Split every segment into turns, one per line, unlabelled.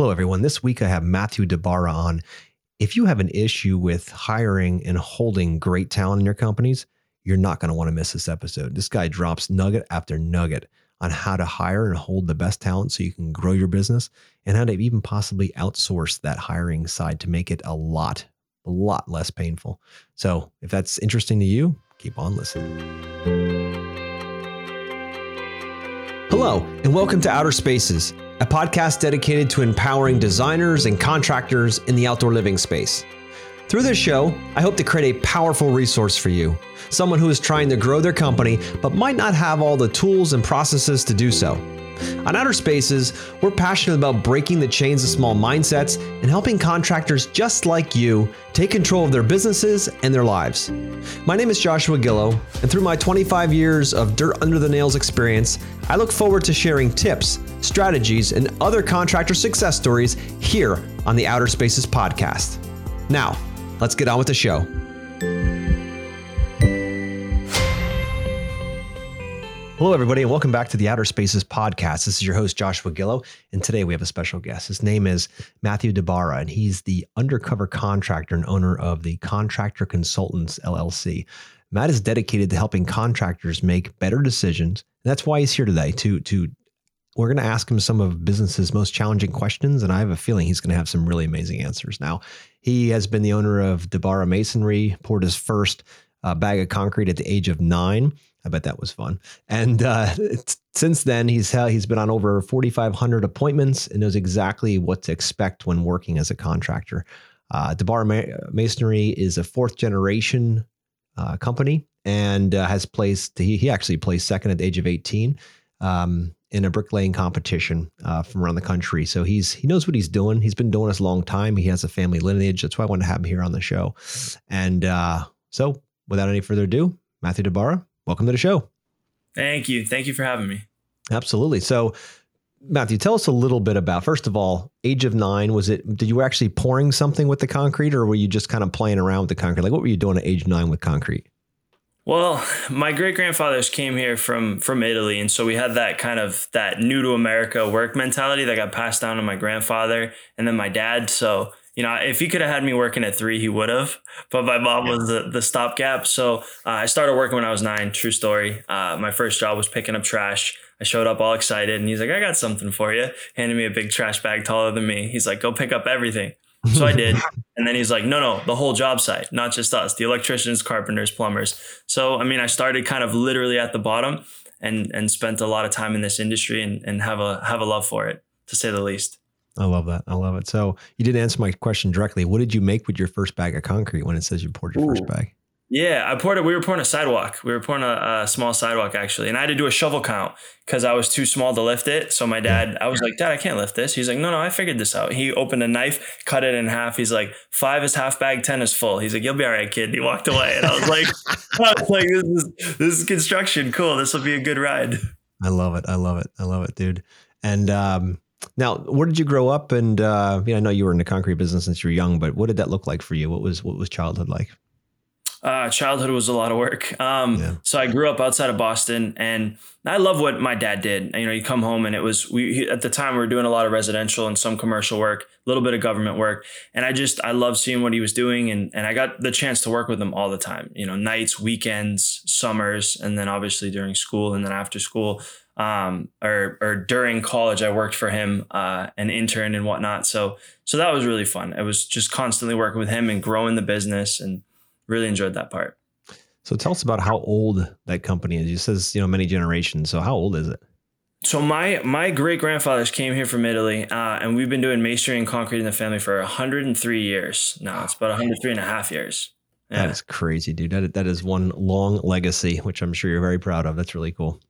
Hello, everyone. This week I have Matthew DiBara on. If you have an issue with hiring and holding great talent in your companies, you're not going to want to miss this episode. This guy drops nugget after nugget on how to hire and hold the best talent so you can grow your business and how to even possibly outsource that hiring side to make it a lot, a lot less painful. So if that's interesting to you, keep on listening. Hello, and welcome to Outer Spaces a podcast dedicated to empowering designers and contractors in the outdoor living space. Through this show, I hope to create a powerful resource for you, someone who is trying to grow their company but might not have all the tools and processes to do so. On Outer Spaces, we're passionate about breaking the chains of small mindsets and helping contractors just like you take control of their businesses and their lives. My name is Joshua Gillow, and through my 25 years of dirt under the nails experience, I look forward to sharing tips, strategies, and other contractor success stories here on the Outer Spaces podcast. Now, let's get on with the show. Hello, everybody, and welcome back to the Outer Spaces podcast. This is your host, Joshua Gillow, and today we have a special guest. His name is Matthew DiBara, and he's the undercover contractor and owner of the Contractor Consultants LLC. Matt is dedicated to helping contractors make better decisions, and that's why he's here today. To to we're going to ask him some of business's most challenging questions, and I have a feeling he's going to have some really amazing answers. Now, he has been the owner of DiBara Masonry, poured his first uh, bag of concrete at the age of nine I bet that was fun. And uh, since then, he's he's been on over 4,500 appointments and knows exactly what to expect when working as a contractor. Uh, DiBara Masonry is a fourth generation uh, company and uh, has placed he, he actually placed second at the age of 18 um, in a bricklaying competition uh, from around the country. So he's he knows what he's doing. He's been doing this a long time. He has a family lineage. That's why I want to have him here on the show. And uh, so, without any further ado, Matthew DiBara, welcome to the show.
Thank you. Thank you for having me.
Absolutely. So, Matthew, tell us a little bit about first of all, age of nine. Was it? Did you actually pouring something with the concrete, or were you just kind of playing around with the concrete? Like, what were you doing at age nine with concrete?
Well, my great grandfathers came here from from Italy, and so we had that kind of that new to America work mentality that got passed down to my grandfather and then my dad. So you know, if he could have had me working at three, he would have. But my mom was the, the stopgap. So uh, I started working when I was nine. True story. Uh, my first job was picking up trash. I showed up all excited, and he's like, "I got something for you." Handed me a big trash bag taller than me. He's like, "Go pick up everything." So I did. And then he's like, no, no, the whole job site, not just us, the electricians, carpenters, plumbers. So, I mean, I started kind of literally at the bottom and, and spent a lot of time in this industry and, and have a, have a love for it to say the least.
I love that. I love it. So you didn't answer my question directly. What did you make with your first bag of concrete when it says you poured your Ooh. first bag?
Yeah, I poured it. We were pouring a sidewalk. We were pouring a, a small sidewalk actually, and I had to do a shovel count because I was too small to lift it. So my dad, I was like, Dad, I can't lift this. He's like, No, no, I figured this out. He opened a knife, cut it in half. He's like, Five is half bag, ten is full. He's like, You'll be all right, kid. And he walked away, and I was like, I was like, This is this is construction. Cool. This will be a good ride.
I love it. I love it. I love it, dude. And um, now, where did you grow up? And uh, I know you were in the concrete business since you were young, but what did that look like for you? What was what was childhood like?
Uh, childhood was a lot of work. Um, yeah. So I grew up outside of Boston, and I love what my dad did. You know, you come home, and it was we he, at the time we were doing a lot of residential and some commercial work, a little bit of government work, and I just I love seeing what he was doing, and and I got the chance to work with him all the time. You know, nights, weekends, summers, and then obviously during school, and then after school um, or or during college, I worked for him, uh, an intern and whatnot. So so that was really fun. I was just constantly working with him and growing the business, and really enjoyed that part.
So tell us about how old that company is. You says you know many generations. So how old is it?
So my my great grandfathers came here from Italy, uh, and we've been doing masonry and concrete in the family for 103 years now. It's about 103 and a half years.
Yeah. That is crazy, dude. That that is one long legacy, which I'm sure you're very proud of. That's really cool.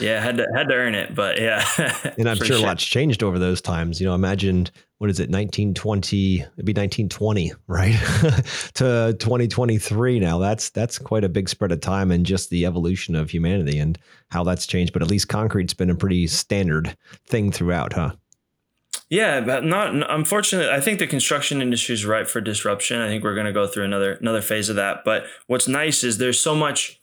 Yeah, had to had to earn it, but yeah.
and I'm sure, sure, a lot's changed over those times. You know, imagine what is it, 1920? It'd be 1920, right? to 2023 now. That's that's quite a big spread of time and just the evolution of humanity and how that's changed. But at least concrete's been a pretty standard thing throughout, huh?
Yeah, but not unfortunately. I think the construction industry is ripe for disruption. I think we're going to go through another another phase of that. But what's nice is there's so much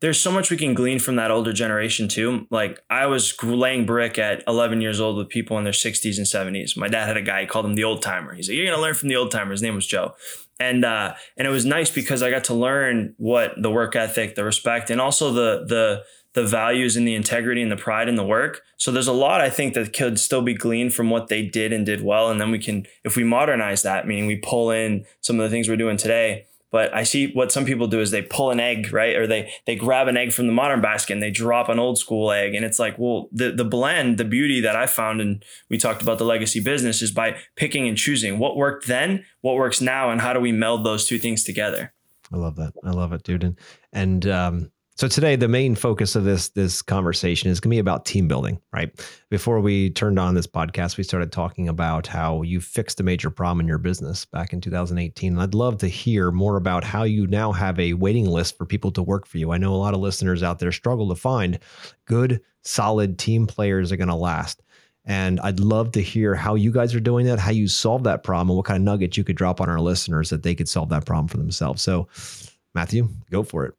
there's so much we can glean from that older generation too. Like I was laying brick at 11 years old with people in their 60s and 70s. My dad had a guy, he called him the old timer. He's like, you're gonna learn from the old timer. His name was Joe. And uh, and it was nice because I got to learn what the work ethic, the respect, and also the the the values and the integrity and the pride in the work. So there's a lot I think that could still be gleaned from what they did and did well. And then we can, if we modernize that, meaning we pull in some of the things we're doing today, but I see what some people do is they pull an egg, right? Or they they grab an egg from the modern basket and they drop an old school egg. And it's like, well, the the blend, the beauty that I found, and we talked about the legacy business is by picking and choosing what worked then, what works now, and how do we meld those two things together.
I love that. I love it, dude. And and um so today, the main focus of this this conversation is going to be about team building, right? Before we turned on this podcast, we started talking about how you fixed a major problem in your business back in 2018. And I'd love to hear more about how you now have a waiting list for people to work for you. I know a lot of listeners out there struggle to find good, solid team players that are going to last. And I'd love to hear how you guys are doing that, how you solve that problem, and what kind of nuggets you could drop on our listeners that they could solve that problem for themselves. So, Matthew, go for it.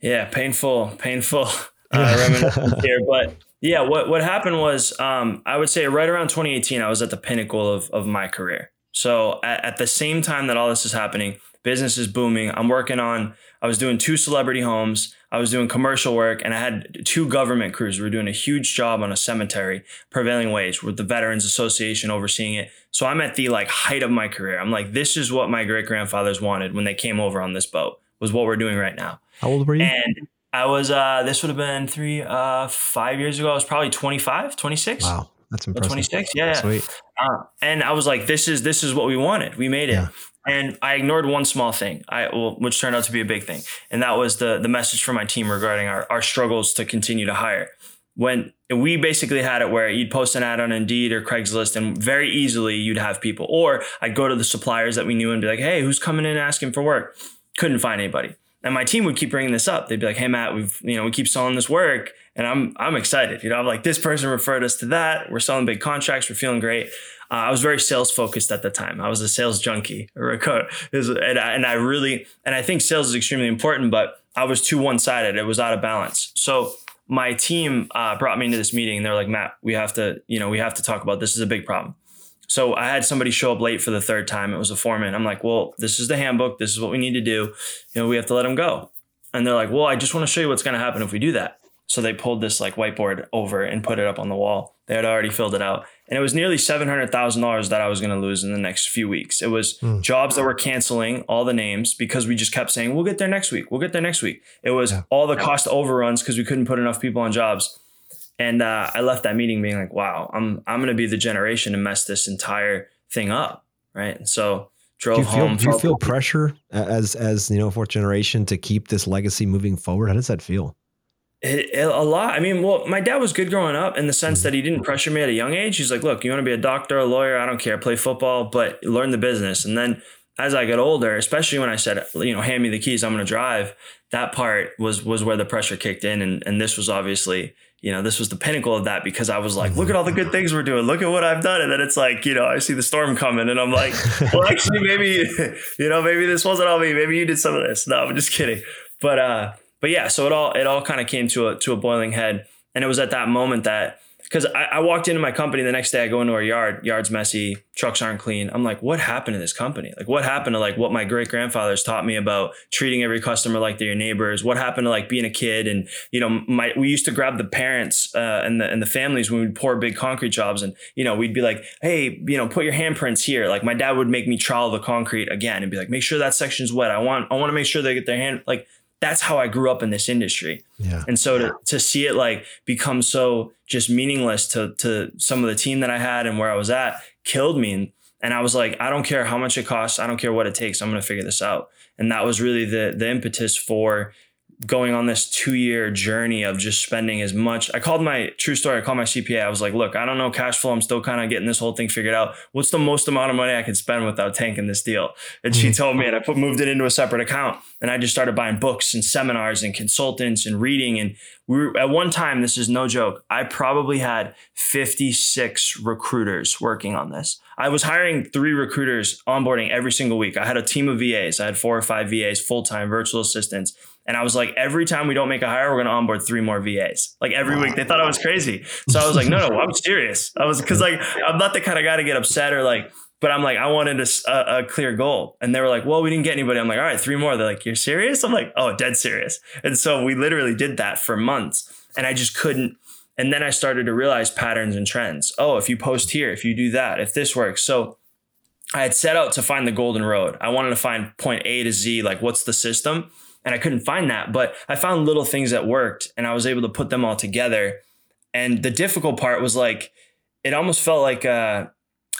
Yeah, painful, painful uh, here. But yeah, what what happened was, um, I would say right around 2018, I was at the pinnacle of of my career. So at, at the same time that all this is happening, business is booming. I'm working on. I was doing two celebrity homes. I was doing commercial work, and I had two government crews. We were doing a huge job on a cemetery, prevailing wage, with the Veterans Association overseeing it. So I'm at the like height of my career. I'm like, this is what my great grandfathers wanted when they came over on this boat. Was what we're doing right now.
How old were you?
And I was, uh, this would have been three, uh, five years ago. I was probably 25, 26.
Wow. That's impressive.
26. Yeah. Sweet. Uh, and I was like, this is, this is what we wanted. We made it. Yeah. And I ignored one small thing, I well, which turned out to be a big thing, and that was the the message from my team regarding our, our struggles to continue to hire. When we basically had it where you'd post an ad on Indeed or Craigslist, and very easily you'd have people. Or I'd go to the suppliers that we knew and be like, "Hey, who's coming in asking for work?" Couldn't find anybody and my team would keep bringing this up. They'd be like, "Hey, Matt, we've you know we keep selling this work, and I'm I'm excited. You know, I'm like this person referred us to that. We're selling big contracts. We're feeling great." Uh, I was very sales focused at the time. I was a sales junkie, and I, and I really and I think sales is extremely important, but I was too one sided. It was out of balance. So my team uh, brought me into this meeting, and they're like, "Matt, we have to you know we have to talk about this. this is a big problem." So I had somebody show up late for the third time. It was a foreman. I'm like, well, this is the handbook. This is what we need to do. You know, we have to let him go. And they're like, well, I just want to show you what's going to happen if we do that. So they pulled this like whiteboard over and put it up on the wall. They had already filled it out. And it was nearly $700,000 that I was going to lose in the next few weeks. It was mm. jobs that were canceling all the names because we just kept saying, we'll get there next week. We'll get there next week. It was yeah. all the cost overruns because we couldn't put enough people on jobs. And uh, I left that meeting being like, wow, I'm I'm gonna be the generation to mess this entire thing up, right? And so drove
do you
feel,
home. Do you feel pressure as as you know fourth generation to keep this legacy moving forward? How does that feel?
It, it, a lot. I mean, well, my dad was good growing up in the sense mm-hmm. that he didn't pressure me at a young age. He's like, look, you want to be a doctor, a lawyer, I don't care, play football, but learn the business. And then as I got older, especially when I said, you know, hand me the keys, I'm going to drive. That part was was where the pressure kicked in, and and this was obviously you know, this was the pinnacle of that because I was like, look at all the good things we're doing. Look at what I've done. And then it's like, you know, I see the storm coming and I'm like, well, actually, maybe, you know, maybe this wasn't all me. Maybe you did some of this. No, I'm just kidding. But, uh, but yeah, so it all, it all kind of came to a, to a boiling head. And it was at that moment that because I, I, walked into my company the next day. I go into our yard, yard's messy, trucks aren't clean. I'm like, what happened to this company? Like, what happened to like what my great grandfathers taught me about treating every customer like they're your neighbors? What happened to like being a kid? And you know, my we used to grab the parents uh, and the and the families when we'd pour big concrete jobs, and you know, we'd be like, hey, you know, put your handprints here. Like my dad would make me trowel the concrete again and be like, make sure that section's wet. I want I want to make sure they get their hand like that's how I grew up in this industry.
Yeah.
And so to, to see it like become so just meaningless to, to some of the team that I had and where I was at killed me. And, and I was like, I don't care how much it costs. I don't care what it takes. I'm going to figure this out. And that was really the, the impetus for going on this two year journey of just spending as much. I called my true story. I called my CPA. I was like, look, I don't know cash flow. I'm still kind of getting this whole thing figured out. What's the most amount of money I can spend without tanking this deal? And mm-hmm. she told me, and I put moved it into a separate account. And I just started buying books and seminars and consultants and reading. And we were, at one time, this is no joke. I probably had 56 recruiters working on this. I was hiring three recruiters onboarding every single week. I had a team of VAs. I had four or five VAs, full time virtual assistants And I was like, every time we don't make a hire, we're going to onboard three more VAs. Like every week, they thought I was crazy. So I was like, no, no, I'm serious. I was because like I'm not the kind of guy to get upset or like, but I'm like, I wanted a, a, a, clear goal. And they were like, well, we didn't get anybody. I'm like, all right, three more. They're like, you're serious? I'm like, oh, dead serious. And so we literally did that for months. And I just couldn't. And then I started to realize patterns and trends. Oh, if you post here, if you do that, if this works. So I had set out to find the golden road. I wanted to find point A to Z, like what's the system? And I couldn't find that, but I found little things that worked and I was able to put them all together. And the difficult part was like, it almost felt like uh,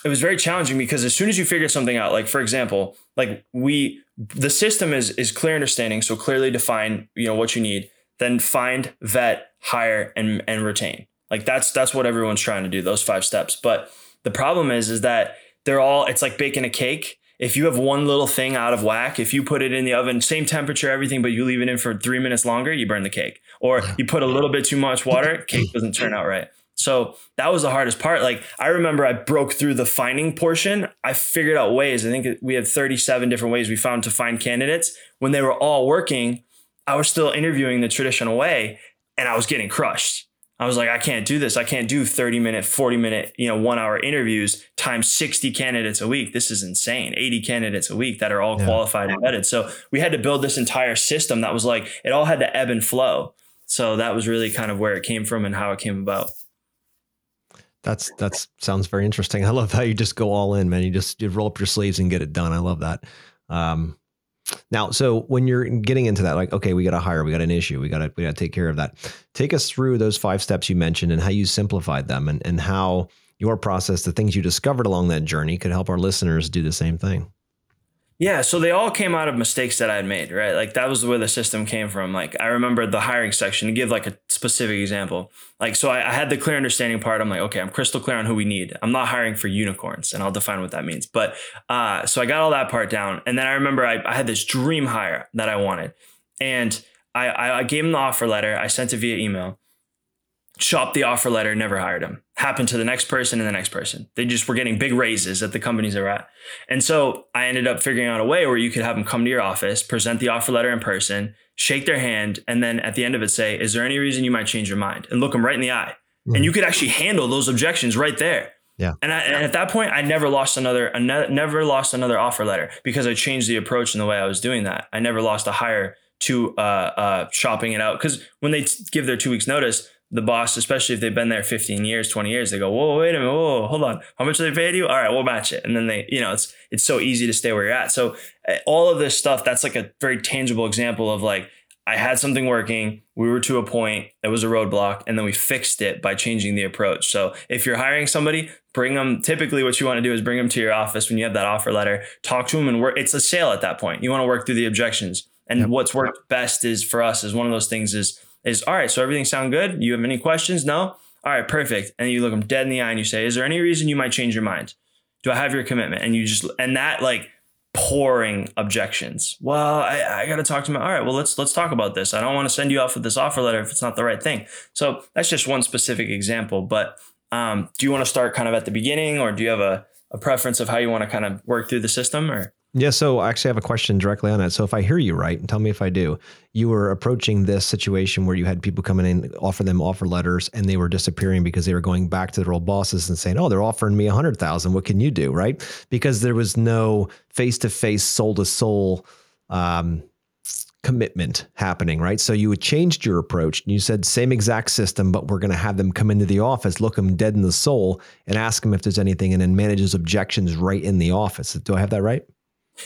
it was very challenging because as soon as you figure something out, like for example, like we, the system is is clear understanding, so clearly define, you know, what you need, then find, vet, hire, and and retain. Like that's that's what everyone's trying to do, those five steps. But the problem is, is that they're all it's like baking a cake if you have one little thing out of whack if you put it in the oven same temperature everything but you leave it in for three minutes longer you burn the cake. Or you put a little bit too much water cake doesn't turn out right. So that was the hardest part. Like i remember i broke through the finding portion. I figured out ways. I think we had 37 different ways we found to find candidates. When they were all working i was still interviewing the traditional way and i was getting crushed I was like, I can't do this. I can't do 30 minute, 40 minute, you know, one hour interviews times 60 candidates a week. This is insane. 80 candidates a week that are all yeah. qualified and vetted. So we had to build this entire system that was like, it all had to ebb and flow. So that was really kind of where it came from and how it came about.
That's that's sounds very interesting. I love how you just go all in, man. You just you roll up your sleeves and get it done. I love that. Um, now, so when you're getting into that, like, okay, we got to hire, we got an issue, we got to we got to take care of that. Take us through those five steps you mentioned and how you simplified them, and and how your process, the things you discovered along that journey, could help our listeners do the same thing.
Yeah, so they all came out of mistakes that I had made, right? Like that was where the system came from. Like I remember the hiring section to give like a specific example. Like so I, I, had the clear understanding part. I'm like, okay, I'm crystal clear on who we need. I'm not hiring for unicorns, and I'll define what that means. But uh, so I got all that part down, and then I remember I, I had this dream hire that I wanted, and I, I gave him the offer letter. I sent it via email, Chopped the offer letter, never hired him. Happened to the next person and the next person. They just were getting big raises at the companies they're at. And so I ended up figuring out a way where you could have them come to your office, present the offer letter in person, shake their hand, and then at the end of it say, Is there any reason you might change your mind? And look them right in the eye. Mm-hmm. And you could actually handle those objections right there.
Yeah.
And, I, and, at that point, I never lost another, never lost another offer letter because I changed the approach and the way I was doing that. I never lost a hire to uh, uh, shopping it out because when they t- give their two weeks notice, the boss, especially if they've been there 15 years, 20 years, they go, whoa, wait a minute, whoa, hold on. How much are they paying you? All right, we'll match it. And then they, you know, it's it's so easy to stay where you're at. So eh, all of this stuff, that's like a very tangible example of like, I had something working, we were to a point, it was a roadblock, and then we fixed it by changing the approach. So if you're hiring somebody, bring them. Typically, what you want to do is bring them to your office when you have that offer letter, talk to them, and work. It's a sale at that point. You want to work through the objections. And yep. what's worked best is for us is one of those things is is all right. So everything sound good? You have any questions? No. All right, perfect. And you look them dead in the eye and you say, "Is there any reason you might change your mind? Do I have your commitment?" And you just and that like pouring objections. Well, I, I got to talk to my. All right, well let's let's talk about this. I don't want to send you off with this offer letter if it's not the right thing. So that's just one specific example. But um, do you want to start kind of at the beginning, or do you have a a preference of how you want to kind of work through the system, or
yeah, so I actually have a question directly on that. So if I hear you right, and tell me if I do, you were approaching this situation where you had people coming in, offer them offer letters, and they were disappearing because they were going back to their old bosses and saying, "Oh, they're offering me a hundred thousand. What can you do?" Right? Because there was no face to face, soul to soul um, commitment happening, right? So you had changed your approach and you said same exact system, but we're going to have them come into the office, look them dead in the soul, and ask them if there's anything, and then manage his objections right in the office. Do I have that right?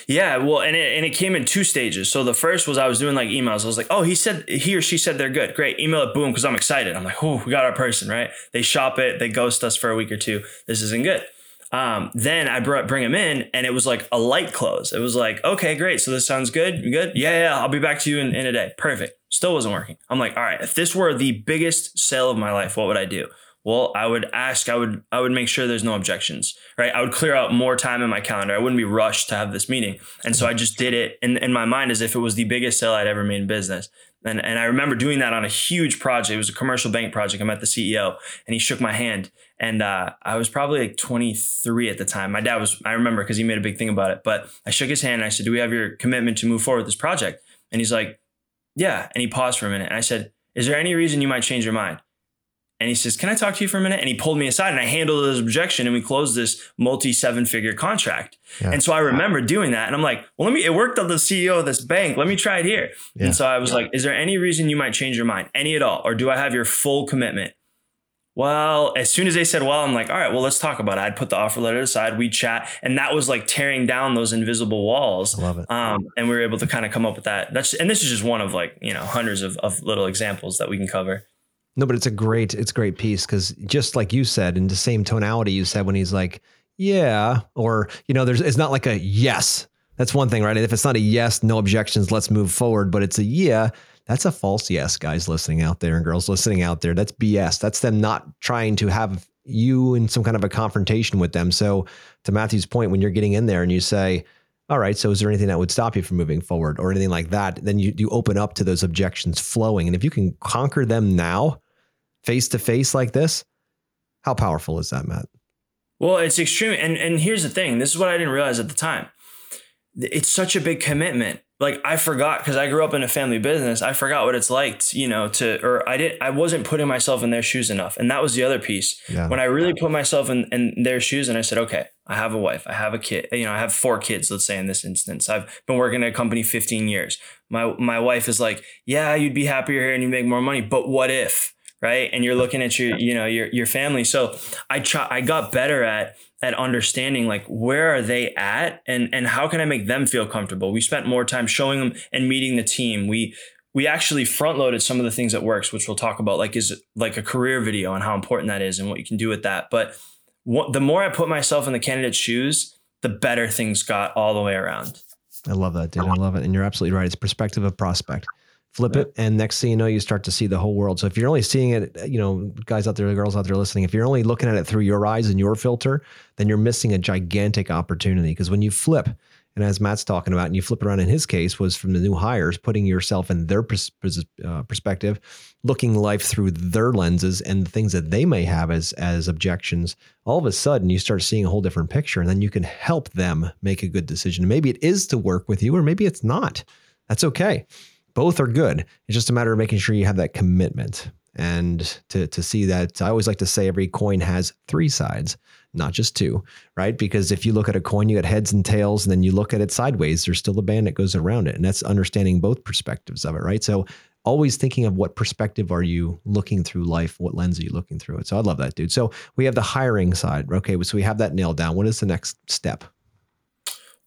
Yeah, well, and it, and it came in two stages. So the first was I was doing like emails. I was like, oh, he said he or she said they're good. Great, email it, boom, because I'm excited. I'm like, oh, we got our person, right? They shop it, they ghost us for a week or two. This isn't good. Um, then I brought bring him in, and it was like a light close. It was like, okay, great. So this sounds good. You good? Yeah, yeah. I'll be back to you in, in a day. Perfect. Still wasn't working. I'm like, all right. If this were the biggest sale of my life, what would I do? Well i would ask i would i would make sure there's no objections right? I would clear out more time in my calendar. I wouldn't be rushed to have this meeting. And so i just did it in, in my mind as if it was the biggest sale i'd ever made in business. And, and i remember doing that on a huge project. It was a commercial bank project. I met the ceo and he shook my hand. And uh, i was probably like 23 at the time. My dad was i remember because he made a big thing about it. But i shook his hand and i said do we have your commitment to move forward with this project? And he's like Yeah. And he paused for a minute. And I said, Is there any reason you might change your mind? And he says, Can I talk to you for a minute? And he pulled me aside and I handled his objection and we closed this multi seven figure contract. Yeah. And so I remember doing that. And I'm like, Well, let me, it worked on the CEO of this bank. Let me try it here. Yeah. And so I was like, Is there any reason you might change your mind? Any at all? Or do I have your full commitment? Well, as soon as they said, well, I'm like, all right, well, let's talk about it. I'd put the offer letter aside, we'd chat. And that was like tearing down those invisible walls.
I love it.
Um, and we were able to kind of come up with that. That's, and this is just one of like, you know, hundreds of, of little examples that we can cover.
No, but it's a great, it's great piece because just like you said, in the same tonality you said when he's like, yeah, or, you know, there's, it's not like a yes. That's one thing, right? If it's not a yes, no objections, let's move forward, but it's a yeah, that's a false yes, guys listening out there and girls listening out there. That's BS. That's them not trying to have you in some kind of a confrontation with them. So, to Matthew's point, when you're getting in there and you say, all right, so is there anything that would stop you from moving forward or anything like that? Then you, you open up to those objections flowing. And if you can conquer them now, face to face like this, how powerful is that, Matt?
Well, it's extreme. And, and here's the thing this is what I didn't realize at the time. It's such a big commitment like I forgot because I grew up in a family business. I forgot what it's like, to, you know, to or I didn't I wasn't putting myself in their shoes enough. And that was the other piece. Yeah. When I really put myself in, in their shoes and I said, okay, I have a wife, I have a kid, you know, I have four kids, let's say in this instance. I've been working at a company 15 years. My my wife is like, Yeah, you'd be happier here and you make more money, but what if? Right. And you're looking at your, you know, your your family. So I try I got better at at understanding like where are they at and and how can I make them feel comfortable. We spent more time showing them and meeting the team. We we actually front loaded some of the things that works, which we'll talk about, like is like a career video and how important that is and what you can do with that. But what, the more I put myself in the candidate's shoes, the better things got all the way around.
I love that, dude. I love it. And you're absolutely right. It's perspective of prospect flip it and next thing you know you start to see the whole world. So if you're only seeing it you know guys out there girls out there listening if you're only looking at it through your eyes and your filter then you're missing a gigantic opportunity. Because when you flip and as matt's talking about and you flip around in his case was from the new hires putting yourself in their pers- uh, perspective looking life through their lenses and the things that they may have as as objections all of a sudden you start seeing a whole different picture and then you can help them make a good decision. Maybe it is to work with you or maybe it's not. That's okay both are good. It's just a matter of making sure you have that commitment. And to, to see that, I always like to say every coin has three sides, not just two, right? Because if you look at a coin, you got heads and tails, and then you look at it sideways, there's still a band that goes around it. And that's understanding both perspectives of it, right? So always thinking of what perspective are you looking through life? What lens are you looking through it? So I love that, dude. So we have the hiring side. Okay, so we have that nailed down. What is the next step?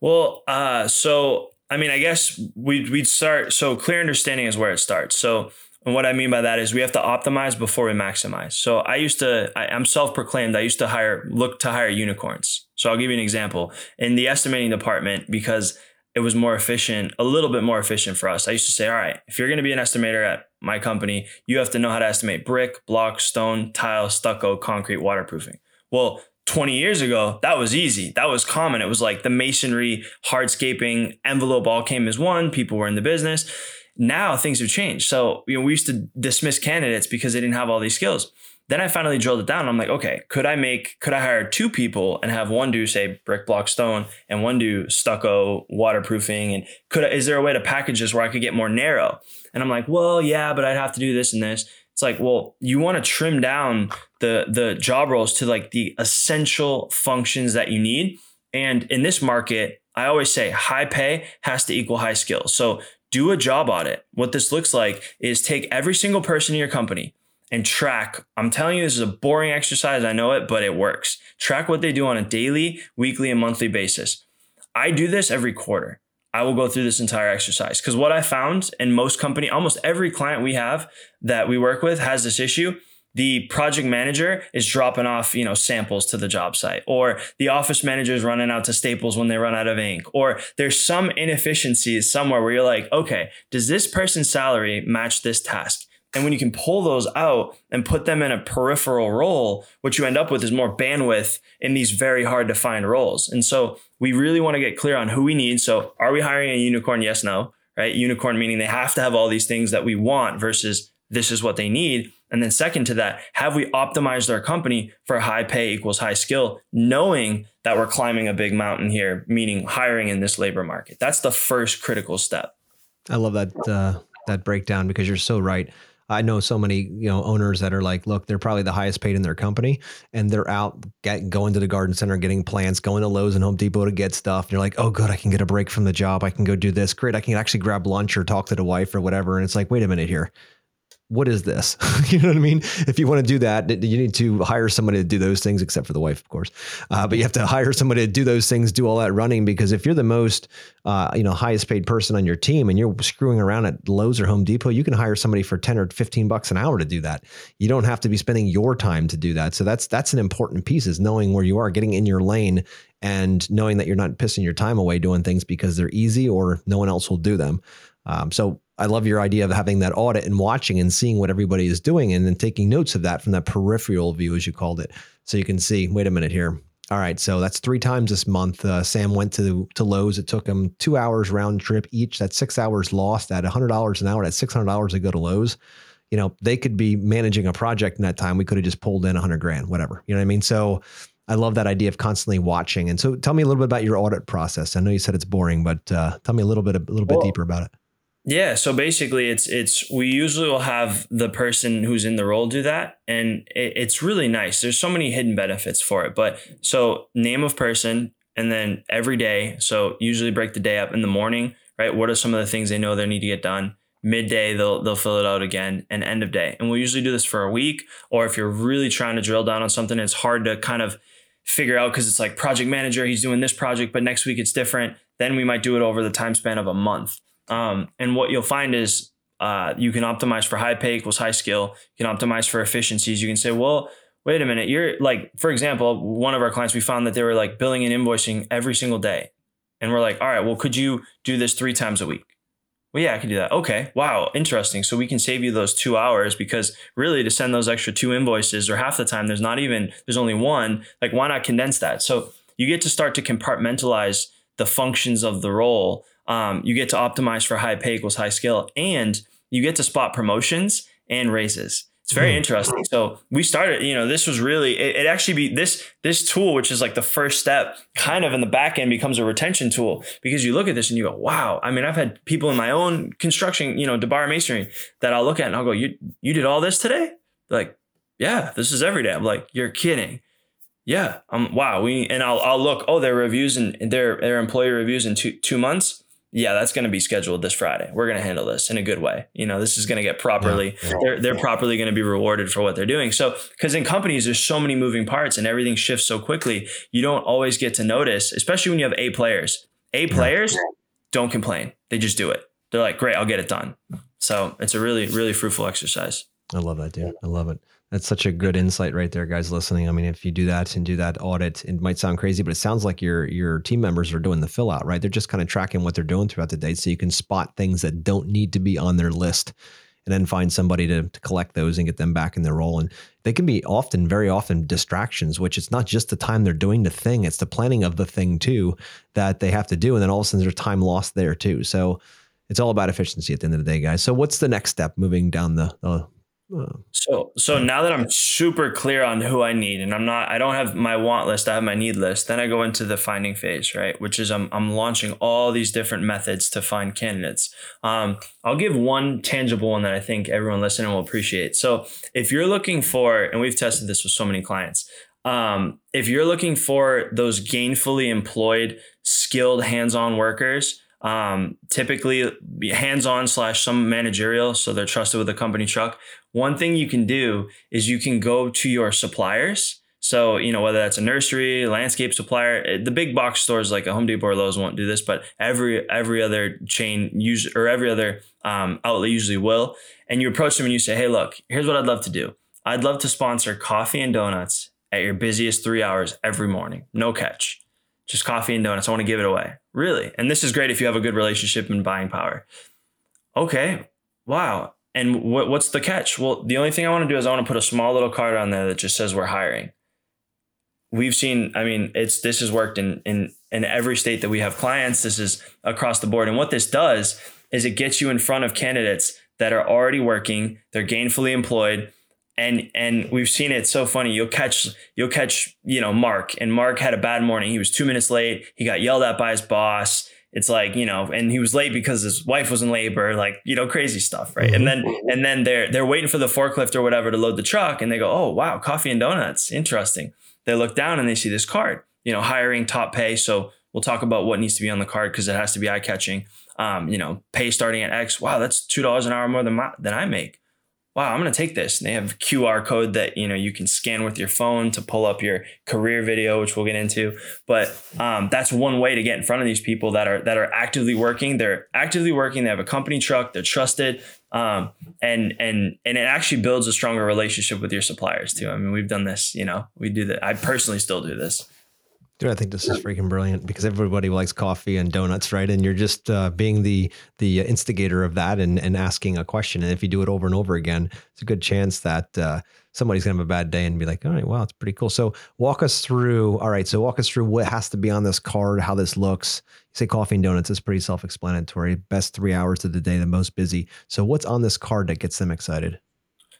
Well, uh, so I mean, I guess we'd, we'd start. So clear understanding is where it starts. So and what I mean by that is we have to optimize before we maximize. So I used to, I, am self-proclaimed. I used to hire, look to hire unicorns. So I'll give you an example in the estimating department because it was more efficient, a little bit more efficient for us. I used to say, all right, if you're going to be an estimator at my company, you have to know how to estimate brick, block, stone, tile, stucco, concrete, waterproofing. Well, 20 years ago, that was easy. That was common. It was like the masonry, hardscaping, envelope all came as one. People were in the business. Now things have changed. So, you know, we used to dismiss candidates because they didn't have all these skills. Then I finally drilled it down. I'm like, okay, could I make, could I hire two people and have one do say brick, block, stone and one do stucco, waterproofing? And could, I, is there a way to package this where I could get more narrow? And I'm like, well, yeah, but I'd have to do this and this. It's like, well, you want to trim down the the job roles to like the essential functions that you need. And in this market, I always say high pay has to equal high skills. So do a job audit. What this looks like is take every single person in your company and track. I'm telling you, this is a boring exercise. I know it, but it works. Track what they do on a daily, weekly, and monthly basis. I do this every quarter. I will go through this entire exercise because what I found in most company, almost every client we have that we work with has this issue. The project manager is dropping off, you know, samples to the job site, or the office manager is running out to Staples when they run out of ink, or there's some inefficiencies somewhere where you're like, okay, does this person's salary match this task? And when you can pull those out and put them in a peripheral role, what you end up with is more bandwidth in these very hard to find roles. And so we really want to get clear on who we need. So are we hiring a unicorn? Yes, no, right? Unicorn meaning they have to have all these things that we want versus this is what they need. And then second to that, have we optimized our company for high pay equals high skill, knowing that we're climbing a big mountain here, meaning hiring in this labor market? That's the first critical step.
I love that uh, that breakdown because you're so right. I know so many, you know, owners that are like, look, they're probably the highest paid in their company, and they're out get, going to the garden center, getting plants, going to Lowe's and Home Depot to get stuff. And you're like, oh, good, I can get a break from the job. I can go do this. Great, I can actually grab lunch or talk to the wife or whatever. And it's like, wait a minute here what is this? you know what I mean? If you want to do that, you need to hire somebody to do those things, except for the wife, of course. Uh, but you have to hire somebody to do those things, do all that running, because if you're the most, uh, you know, highest paid person on your team and you're screwing around at Lowe's or Home Depot, you can hire somebody for 10 or 15 bucks an hour to do that. You don't have to be spending your time to do that. So that's, that's an important piece is knowing where you are, getting in your lane and knowing that you're not pissing your time away doing things because they're easy or no one else will do them. Um, so I love your idea of having that audit and watching and seeing what everybody is doing and then taking notes of that from that peripheral view, as you called it. So you can see, wait a minute here. All right, so that's three times this month. Uh, Sam went to to Lowe's. It took him two hours round trip each. That's six hours lost at hundred dollars an hour. That's six hundred dollars to go to Lowe's. You know, they could be managing a project in that time. We could have just pulled in a hundred grand, whatever. You know what I mean? So I love that idea of constantly watching. And so, tell me a little bit about your audit process. I know you said it's boring, but uh, tell me a little bit a little bit well, deeper about it.
Yeah, so basically, it's it's we usually will have the person who's in the role do that, and it, it's really nice. There's so many hidden benefits for it, but so name of person, and then every day. So usually break the day up in the morning, right? What are some of the things they know they need to get done? Midday, they'll they'll fill it out again, and end of day. And we'll usually do this for a week, or if you're really trying to drill down on something, it's hard to kind of figure out because it's like project manager, he's doing this project, but next week it's different. Then we might do it over the time span of a month. Um, and what you'll find is uh, you can optimize for high pay equals high skill. You can optimize for efficiencies. You can say, well, wait a minute. You're like, for example, one of our clients, we found that they were like billing and invoicing every single day. And we're like, all right, well, could you do this three times a week? Well, yeah, I can do that. Okay. Wow. Interesting. So we can save you those two hours because really to send those extra two invoices or half the time, there's not even, there's only one. Like, why not condense that? So you get to start to compartmentalize the functions of the role um, you get to optimize for high pay equals high skill, and you get to spot promotions and raises. It's very mm. interesting. So we started, you know, this was really it, it, actually be this this tool, which is like the first step, kind of in the back end becomes a retention tool because you look at this and you go, wow. I mean, I've had people in my own construction, you know, DiBara masonry that I'll look at and I'll go, you you did all this today? They're like, yeah, this is every day. I'm like, you're kidding. Yeah. Um. Wow. We and I'll I'll look. Oh, their reviews and their their employee reviews in two two months yeah, that's going to be scheduled this Friday. We're going to handle this in a good way. You know, this is going to get properly, yeah. they're, they're properly going to be rewarded for what they're doing. So, because in companies, there's so many moving parts and everything shifts so quickly, you don't always get to notice, especially when you have A players. A players don't complain, they just do it. They're like, great, I'll get it done. So, it's a really, really fruitful exercise.
I love that, dude. I love it. That's such a good insight right there, guys listening. I mean, if you do that and do that audit, it might sound crazy, but it sounds like your your team members are doing the fill out, right? They're just kind of tracking what they're doing throughout the day so you can spot things that don't need to be on their list and then find somebody to, to collect those and get them back in their role. And they can be often, very often distractions, which it's not just the time they're doing the thing, it's the planning of the thing too that they have to do. And then all of a sudden there's time lost there too. So it's all about efficiency at the end of the day, guys. So what's the next step moving down the, the
so so now that I'm super clear on who I need and I'm not I don't have my want list, I have my need list, then I go into the finding phase, right? Which is I'm I'm launching all these different methods to find candidates. Um, I'll give one tangible one that I think everyone listening will appreciate. So if you're looking for, and we've tested this with so many clients, um, if you're looking for those gainfully employed, skilled hands-on workers, um, typically hands-on slash some managerial, so they're trusted with a company truck. One thing you can do is you can go to your suppliers. So, you know, whether that's a nursery, landscape supplier, eh, the big box stores like a Home Depot or Lowe's won't do this, but every every other chain use or every other um, outlet usually will. And you approach them and you say, "Hey, look, here's what I'd love to do. I'd love to sponsor coffee and donuts at your busiest three hours every morning. No catch, just coffee and donuts. I want to give it away. Really? And this is great if you have a good relationship and buying power. Okay, wow. And what, what's the catch? Well, the only thing I want to do is I want to put a small little card on there that just says we're hiring. We've seen, I mean, it's this has worked in in in every state that we have clients. This is across the board. And what this does is it gets you in front of candidates that are already working, they're gainfully employed. And and we've seen it so funny. You'll catch you'll catch, you know, Mark. And Mark had a bad morning. He was two minutes late. He got yelled at by his boss it's like you know and he was late because his wife was in labor like you know crazy stuff right? And then and then they're they're waiting for the forklift or whatever to load the truck and they go oh wow coffee and donuts interesting. They look down and they see this card you know hiring top pay. So we'll talk about what needs to be on the card because it has to be eye catching um, you know pay starting at x. Wow that's two dollars an hour more than my, than i make wow, I'm going to take this. And they have QR code that, you know, you can scan with your phone to pull up your career video, which we'll get into. But um, that's one way to get in front of these people that are, that are actively working. They're actively working. They have a company truck. They're trusted. Um, and, and, and it actually builds a stronger relationship with your suppliers too. I mean, we've done this, you know, we do that. I personally still do this.
Dude, I think this is freaking brilliant because everybody likes coffee and donuts, right? And you're just uh, being the the instigator of that and, and asking a question. And if you do it over and over again, it's a good chance that uh, somebody's gonna have a bad day and be like, "All right, wow, it's pretty cool." So walk us through. All right, so walk us through what has to be on this card, how this looks. You say coffee and donuts is pretty self-explanatory. Best three hours of the day, the most busy. So what's on this card that gets them excited?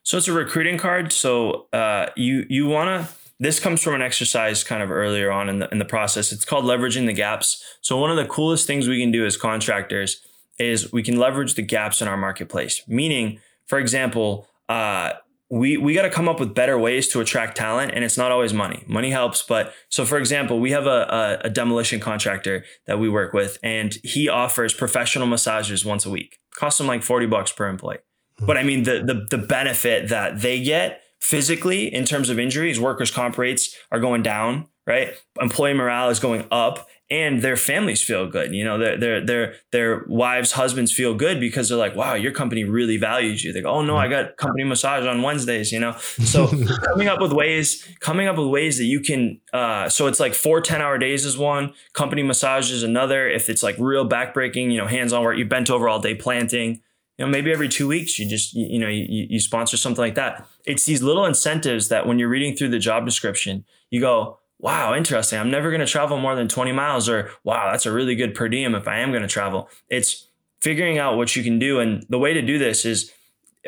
So it's a recruiting card. So uh, you you wanna this comes from an exercise kind of earlier on in the in the process. It's called leveraging the gaps. So one of the coolest things we can do as contractors is we can leverage the gaps in our marketplace. Meaning, for example, uh, we we got to come up with better ways to attract talent, and it's not always money. Money helps, but so for example, we have a, a, a demolition contractor that we work with, and he offers professional massages once a week. Costs him like forty bucks per employee. But I mean, the the the benefit that they get physically in terms of injuries, workers' comp rates are going down, right? Employee morale is going up and their families feel good. You know, their their their their wives, husbands feel good because they're like, wow, your company really values you. They go, oh no, I got company massage on Wednesdays. You know, so coming up with ways, coming up with ways that you can. Uh, so it's like four 10 hour days is one, company massage is another. If it's like real backbreaking, you know, hands on work, you bent over all day planting you know maybe every two weeks you just you, you know you, you sponsor something like that. It's these little incentives that when you're reading through the job description you go wow interesting. I'm never going to travel more than 20 miles or wow that's a really good per diem if i am going to travel. It's figuring out what you can do and the way to do this is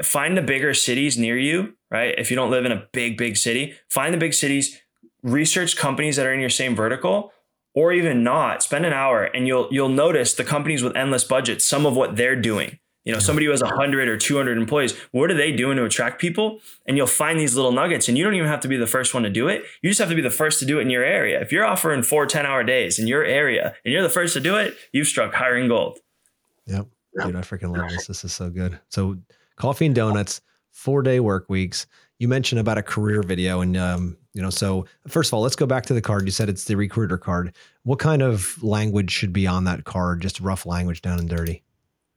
find the bigger cities near you right? If you don't live in a big big city find the big cities research companies that are in your same vertical or even not spend an hour and you'll you'll notice the companies with endless budgets some of what they're doing you know, somebody who has 100 or 200 employees, what are they doing to attract people? And you'll find these little nuggets, and you don't even have to be the first one to do it. You just have to be the first to do it in your area. If you're offering four 10 hour days in your area and you're the first to do it, you've struck hiring gold.
Yep. Dude, I freaking love this. This is so good. So, coffee and donuts, four day work weeks. You mentioned about a career video, and um, you know, so first of all, let's go back to the card. You said it's the recruiter card. What kind of language should be on that card? Just rough language, down and dirty.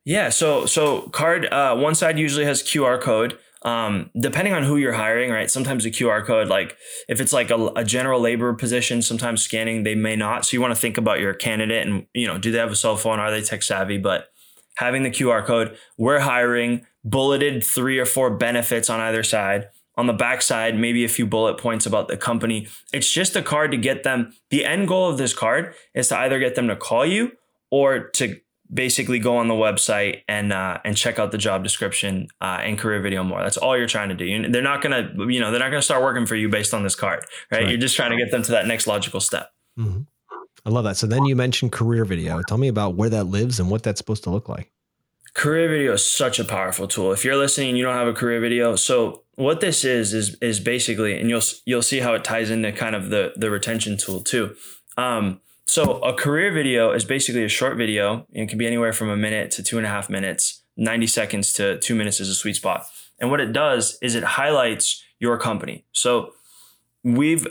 Yeah, so so card uh, one side usually has QR code. Um, depending on who you're hiring, right? Sometimes the QR code, like if it's like a, a, general labor position, sometimes scanning they may not. So you want to think about your candidate and you know, do they have a cell phone? Are they tech savvy? But having the QR code, we're hiring bulleted three or four benefits on either side. On the back side, maybe a few bullet points about the company. It's just a card to get them. The end goal of this card is to either get them to call you or to basically go on the website and uh, and check out the job description uh, and career video more. That's all you're trying to do. They're not gonna, you know, they're not gonna start working for you based on this card, right? right. You're just trying to get them to that next logical step. Mm-hmm.
I love that. So then you mentioned career video. Tell me about where that lives and what that's supposed to look like.
Career video is such a powerful tool. If you're listening and you don't have a career video, so what this is is is basically, and you'll you'll see how it ties into kind of the the retention tool too. Um, so a career video is basically a short video. It can be anywhere from a minute to two and a half minutes. 90 seconds to two minutes is a sweet spot. And what it does is it highlights your company. So we've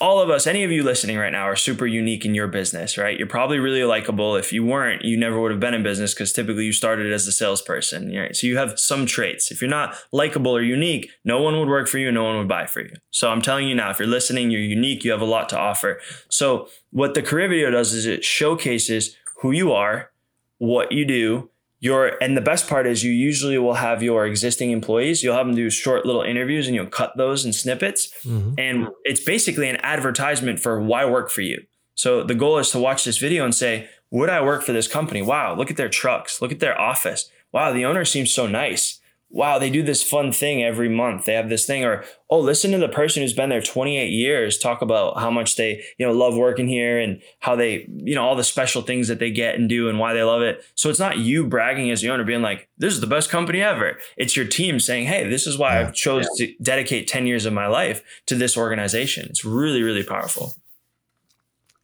all of us any of you listening right now are super unique in your business right? You're probably really likable. If you weren't you never would have been in business because typically you started as a salesperson right? so you have some traits. If you're not likable or unique no one would work for you no one would buy for you. So i'm telling you now if you're listening you're unique you have a lot to offer. So what the career video does is it showcases who you are what you do your and the best part is you usually will have your existing employees you'll have them do short little interviews and you'll cut those in snippets. Mm-hmm. and it's basically an advertisement for why work for you. So the goal is to watch this video and say would i work for this company? Wow look at their trucks look at their office. Wow the owner seems so nice wow, they do this fun thing every month. They have this thing, or oh, listen to the person who's been there 28 years talk about how much they, you know, love working here and how they, you know, all the special things that they get and do and why they love it. So it's not you bragging as the owner being like, this is the best company ever. It's your team saying, hey, this is why yeah. I chose yeah. to dedicate 10 years of my life to this organization. It's really, really powerful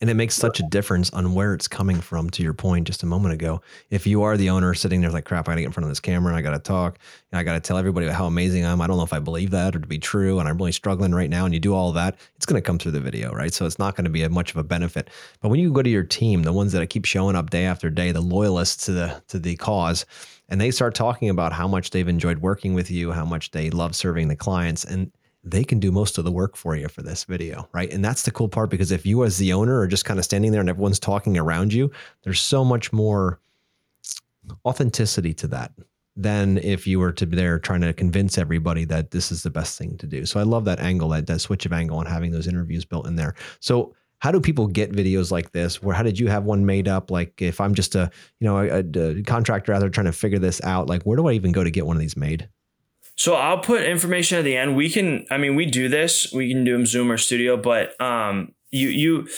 and it makes such a difference on where it's coming from to your point just a moment ago. If you are the owner sitting there like crap i gotta get in front of this camera and i gotta talk and i gotta tell everybody how amazing i am. I don't know if i believe that or to be true and i'm really struggling right now and you do all that it's going to come through the video right? So it's not going to be a much of a benefit. But when you go to your team the ones that keep showing up day after day the loyalists to the to the cause and they start talking about how much they've enjoyed working with you how much they love serving the clients and they can do most of the work for you for this video, right? And that's the cool part because if you, as the owner, are just kind of standing there and everyone's talking around you, there's so much more authenticity to that than if you were to be there trying to convince everybody that this is the best thing to do. So I love that angle, that, that switch of angle, and having those interviews built in there. So how do people get videos like this? Where how did you have one made up? Like if I'm just a you know a, a contractor out there trying to figure this out, like where do I even go to get one of these made?
So I'll put information at the end. We can, I mean, we do this. We can do them Zoom or Studio, but um, you you,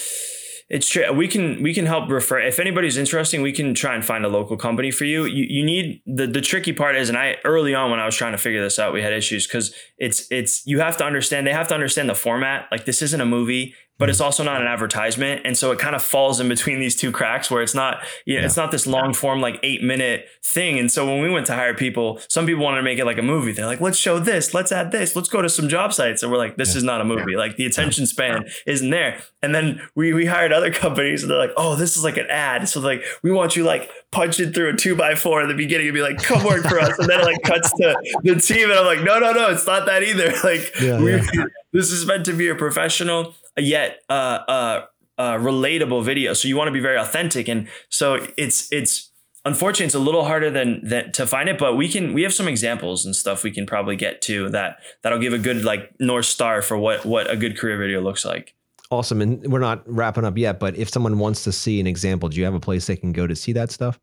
it's true. We can we can help refer. If anybody's interesting, we can try and find a local company for you. You you need the the tricky part is, and I early on when I was trying to figure this out, we had issues because it's it's you have to understand. They have to understand the format. Like this isn't a movie but it's hmm. also not an advertisement. And so it kind of falls in between these two cracks where it's not, you know, yeah. it's not this long form, like eight minute thing. And so when we went to hire people, some people wanted to make it like a movie. They're like, let's show this, let's add this, let's go to some job sites. And we're like, this yeah. is not a movie. Like the attention span isn't there. And then we, we hired other companies and they're like, oh, this is like an ad. So like, we want you like punching through a two by four in the beginning and be like, come work for us. And then it like cuts to the team. And I'm like, no, no, no, it's not that either. Like yeah, we, this is meant to be a professional yet uh, uh, uh, relatable video. So you want to be very authentic, and so it's it's unfortunately it's a little harder than that to find it. But we can we have some examples and stuff we can probably get to that that'll give a good like north star for what what a good career video looks like.
Awesome, and we're not wrapping up yet, but if someone wants to see an example, do you have a place they can go to see that stuff?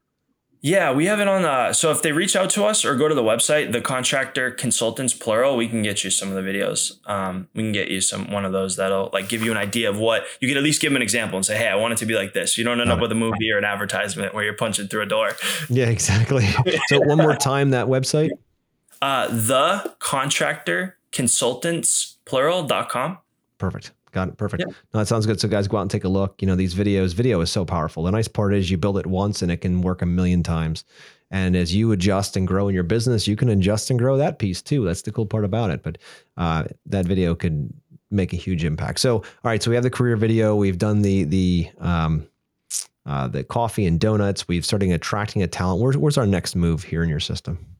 Yeah, we have it on. Uh, so if they reach out to us or go to the website, the contractor consultants plural, we can get you some of the videos. Um, we can get you some one of those that'll like give you an idea of what you can at least give them an example and say, hey, I want it to be like this. You don't end up with a movie or an advertisement where you're punching through a door.
Yeah, exactly. so one more time, that website.
Uh, the contractor consultants plural.com.
Perfect. Got it. Perfect. Yeah. No, that sounds good. So guys, go out and take a look. You know, these videos, video is so powerful. The nice part is you build it once and it can work a million times. And as you adjust and grow in your business, you can adjust and grow that piece too. That's the cool part about it. But uh, that video could make a huge impact. So, all right. So we have the career video. We've done the the um, uh, the coffee and donuts. We've started attracting a talent. Where's where's our next move here in your system?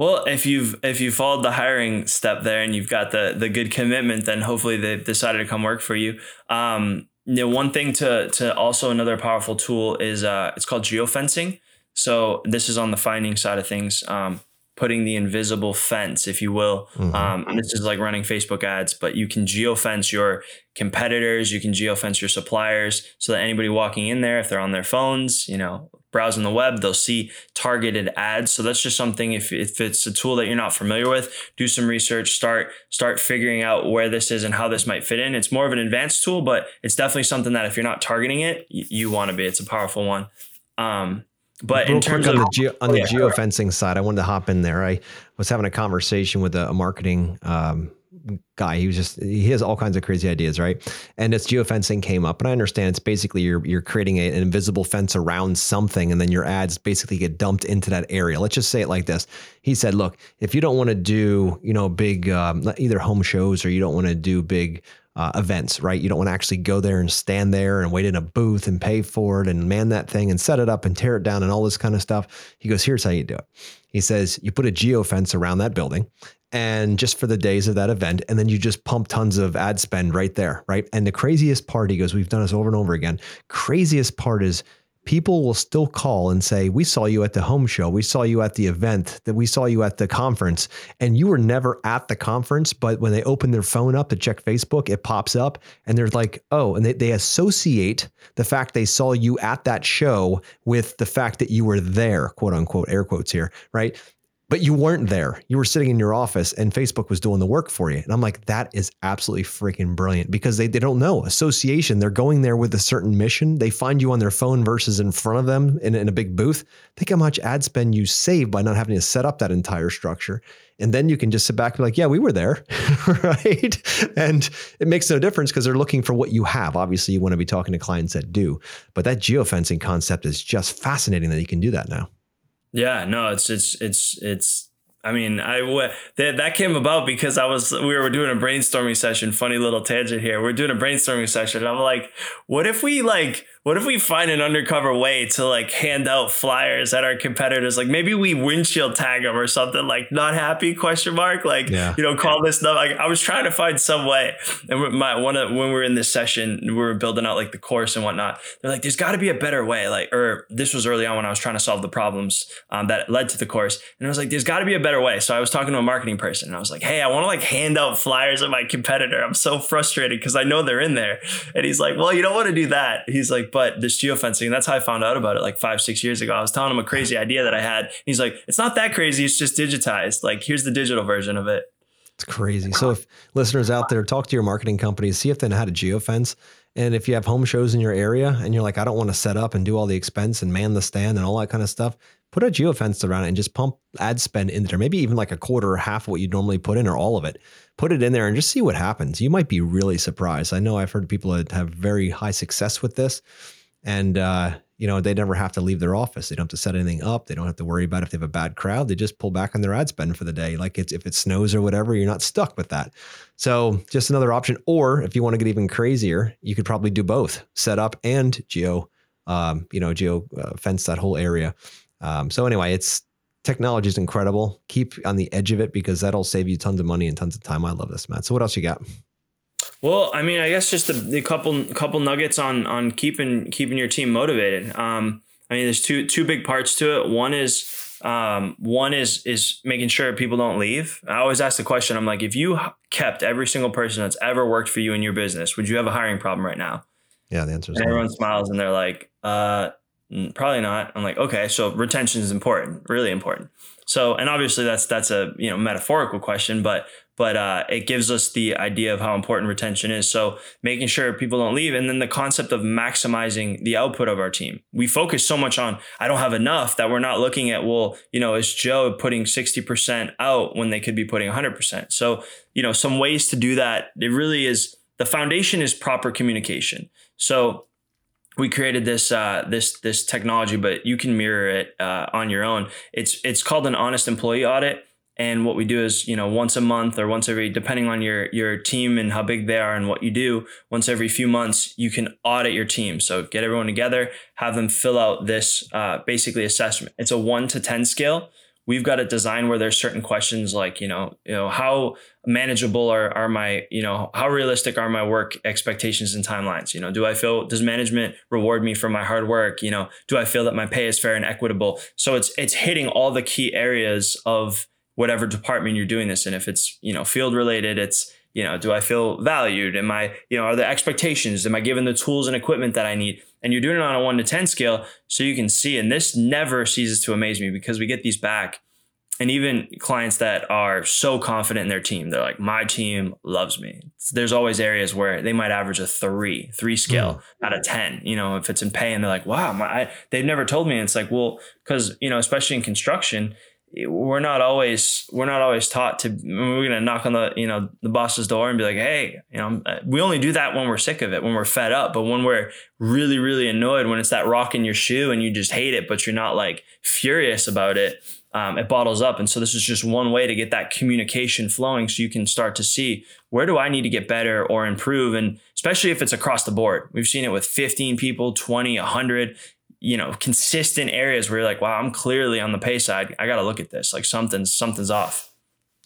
Well, if you've if you followed the hiring step there and you've got the the good commitment, then hopefully they've decided to come work for you. Um, you know, one thing to to also another powerful tool is uh, it's called geofencing. So this is on the finding side of things. Um, putting the invisible fence, if you will. Mm-hmm. Um, this is like running Facebook ads, but you can geofence your competitors, you can geofence your suppliers so that anybody walking in there, if they're on their phones, you know, browsing the web, they'll see targeted ads. So that's just something if, if it's a tool that you're not familiar with, do some research, start start figuring out where this is and how this might fit in. It's more of an advanced tool, but it's definitely something that if you're not targeting it, you, you want to be. It's a powerful one. Um, but Real in terms
on
of
the geo, on the yeah, geofencing side, I wanted to hop in there. I was having a conversation with a, a marketing um, guy. He was just he has all kinds of crazy ideas, right? And this geofencing came up, and I understand it's basically you're you're creating a, an invisible fence around something, and then your ads basically get dumped into that area. Let's just say it like this. He said, "Look, if you don't want to do you know big um, either home shows or you don't want to do big uh, events, right? You don't want to actually go there and stand there and wait in a booth and pay for it and man that thing and set it up and tear it down and all this kind of stuff. He goes, Here's how you do it. He says, You put a geo fence around that building and just for the days of that event. And then you just pump tons of ad spend right there, right? And the craziest part, he goes, We've done this over and over again. Craziest part is people will still call and say, We saw you at the home show. We saw you at the event, that we saw you at the conference. And you were never at the conference. But when they open their phone up to check Facebook, it pops up and they're like, Oh, and they, they associate the fact they saw you at that show with the fact that you were there, quote unquote, air quotes here, right? But you weren't there. You were sitting in your office and Facebook was doing the work for you. And I'm like, that is absolutely freaking brilliant because they, they don't know. Association, they're going there with a certain mission. They find you on their phone versus in front of them in, in a big booth. Think how much ad spend you save by not having to set up that entire structure. And then you can just sit back and be like, yeah, we were there. right. And it makes no difference because they're looking for what you have. Obviously, you want to be talking to clients that do. But that geofencing concept is just fascinating that you can do that now.
Yeah, no, it's it's it's it's. I mean, I that that came about because I was we were doing a brainstorming session. Funny little tangent here. We're doing a brainstorming session. I'm like, what if we like what if we find an undercover way to like hand out flyers at our competitors? Like maybe we windshield tag them or something. Like not happy question mark. Like yeah. you know call this number. Like I was trying to find some way. And my one of when we were in this session, we were building out like the course and whatnot. They're like, there's got to be a better way. Like or this was early on when I was trying to solve the problems um, that led to the course. And I was like, there's got to be a better way. So I was talking to a marketing person and I was like, hey, I want to like hand out flyers at my competitor. I'm so frustrated because I know they're in there. And he's like, well, you don't want to do that. He's like, but this geofencing, that's how I found out about it like five, six years ago. I was telling him a crazy idea that I had. He's like, it's not that crazy. It's just digitized. Like, here's the digital version of it.
It's crazy. So if listeners out there, talk to your marketing companies, see if they know how to geofence. And if you have home shows in your area and you're like, I don't want to set up and do all the expense and man the stand and all that kind of stuff, put a geofence around it and just pump ad spend in there. Maybe even like a quarter or half of what you'd normally put in or all of it. Put it in there and just see what happens. You might be really surprised. I know I've heard people that have very high success with this and uh, you know they never have to leave their office. They don't have to set anything up. They don't have to worry about if they have a bad crowd. They just pull back on their ad spend for the day. Like it's if it snows or whatever, you're not stuck with that. So just another option. Or if you want to get even crazier, you could probably do both: set up and geo, um, you know, geo uh, fence that whole area. Um, so anyway, it's technology is incredible. Keep on the edge of it because that'll save you tons of money and tons of time. I love this, Matt. So what else you got?
Well, I mean, I guess just the, the couple couple nuggets on on keeping keeping your team motivated. Um, I mean, there's two two big parts to it. One is um, one is is making sure people don't leave. I always ask the question. I'm like, if you kept every single person that's ever worked for you in your business, would you have a hiring problem right now?
Yeah, the answer is.
And everyone smiles and they're like, uh, probably not. I'm like, okay, so retention is important, really important. So, and obviously that's that's a you know metaphorical question, but but uh, it gives us the idea of how important retention is. So making sure people don't leave, and then the concept of maximizing the output of our team. We focus so much on I don't have enough that we're not looking at well, you know, is Joe putting sixty percent out when they could be putting hundred percent? So you know, some ways to do that. It really is the foundation is proper communication. So we created this uh, this this technology, but you can mirror it uh, on your own. It's it's called an honest employee audit and what we do is, you know, once a month or once every, depending on your your team and how big they are and what you do, once every few months, you can audit your team. So get everyone together, have them fill out this uh, basically assessment. It's a one to ten scale. We've got a design where there's certain questions like, you know, you know, how manageable are are my, you know, how realistic are my work expectations and timelines? You know, do I feel does management reward me for my hard work? You know, do I feel that my pay is fair and equitable? So it's it's hitting all the key areas of whatever department you're doing this in. If it's, you know, field related, it's, you know, do I feel valued? Am I, you know, are the expectations? Am I given the tools and equipment that I need? And you're doing it on a one to 10 scale so you can see. And this never ceases to amaze me because we get these back. And even clients that are so confident in their team, they're like, my team loves me. There's always areas where they might average a three, three scale mm. out of 10, you know, if it's in pay and they're like, wow, my, I, they've never told me. And it's like, well, because, you know, especially in construction, we're not always we're not always taught to we're gonna knock on the you know the boss's door and be like hey you know we only do that when we're sick of it when we're fed up but when we're really really annoyed when it's that rock in your shoe and you just hate it but you're not like furious about it um, it bottles up. And so this is just one way to get that communication flowing so you can start to see where do i need to get better or improve? And especially if it's across the board. We've seen it with 15 people 20 100 you know, consistent areas where you're like, wow, I'm clearly on the pay side. I got to look at this. Like something's something's off.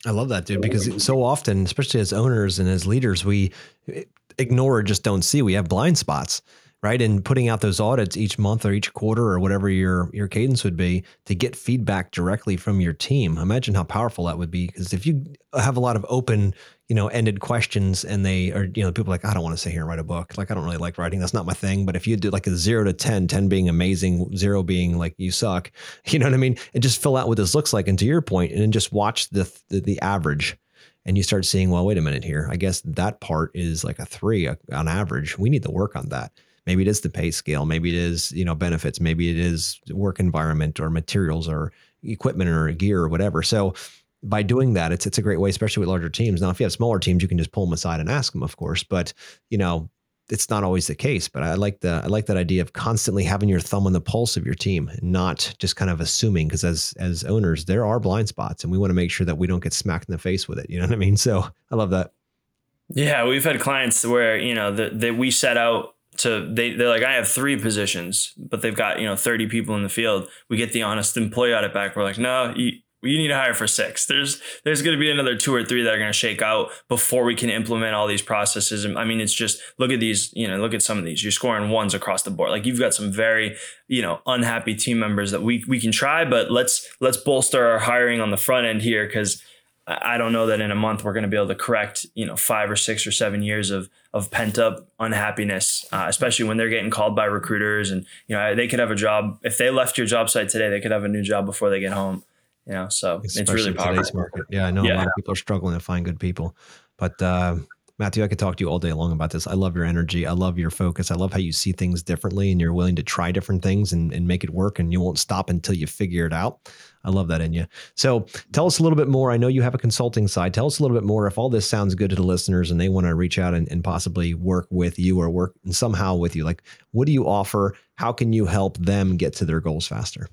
I love that, dude, because so often, especially as owners and as leaders, we eh, ignore or just don't see. We have blind spots right? And putting out those audits each month or each quarter or whatever your your cadence would be to get feedback directly from your team. Imagine how powerful that would be because if you have a lot of open, you know, ended questions and they are, you know, people like, I don't want to sit here and write a book. Like I don't really like writing. That's not my thing. But if you do like a zero to 10, 10 being amazing, zero being like you suck, you know what I mean? And just fill out what this looks like. And to your point, and then just watch the the, the average and you start seeing, well, wait a minute here. I guess that part is like a three on average. We need to work on that. Maybe it is the pay scale. Maybe it is, you know, benefits. Maybe it is work environment or materials or equipment or gear or whatever. So by doing that, it's it's a great way, especially with larger teams. Now, if you have smaller teams, you can just pull them aside and ask them, of course. But you know, it's not always the case. But I like the I like that idea of constantly having your thumb on the pulse of your team, not just kind of assuming. Because as as owners, there are blind spots, and we want to make sure that we don't get smacked in the face with it. You know what I mean? So I love that.
Yeah, we've had clients where you know that we set out to they they're like I have three positions, but they've got you know thirty people in the field. We get the honest employee audit back. We're like, no, you, you need to hire for six. There's there's going to be another two or three that are going to shake out before we can implement all these processes. I mean, it's just look at these. You know, look at some of these. You're scoring ones across the board. Like you've got some very you know unhappy team members that we we can try, but let's let's bolster our hiring on the front end here because I don't know that in a month we're going to be able to correct, you know, five or six or seven years of of pent up unhappiness, uh, especially when they're getting called by recruiters and you know they could have a job if they left your job site today, they could have a new job before they get home. You know, so especially it's really powerful.
Market. Yeah, I know yeah. a lot of people are struggling to find good people, but uh, Matthew, I could talk to you all day long about this. I love your energy. I love your focus. I love how you see things differently and you're willing to try different things and, and make it work and you won't stop until you figure it out. I love that in you. So tell us a little bit more. I know you have a consulting side. Tell us a little bit more if all this sounds good to the listeners and they want to reach out and, and possibly work with you or work somehow with you. Like, what do you offer? How can you help them get to their goals faster?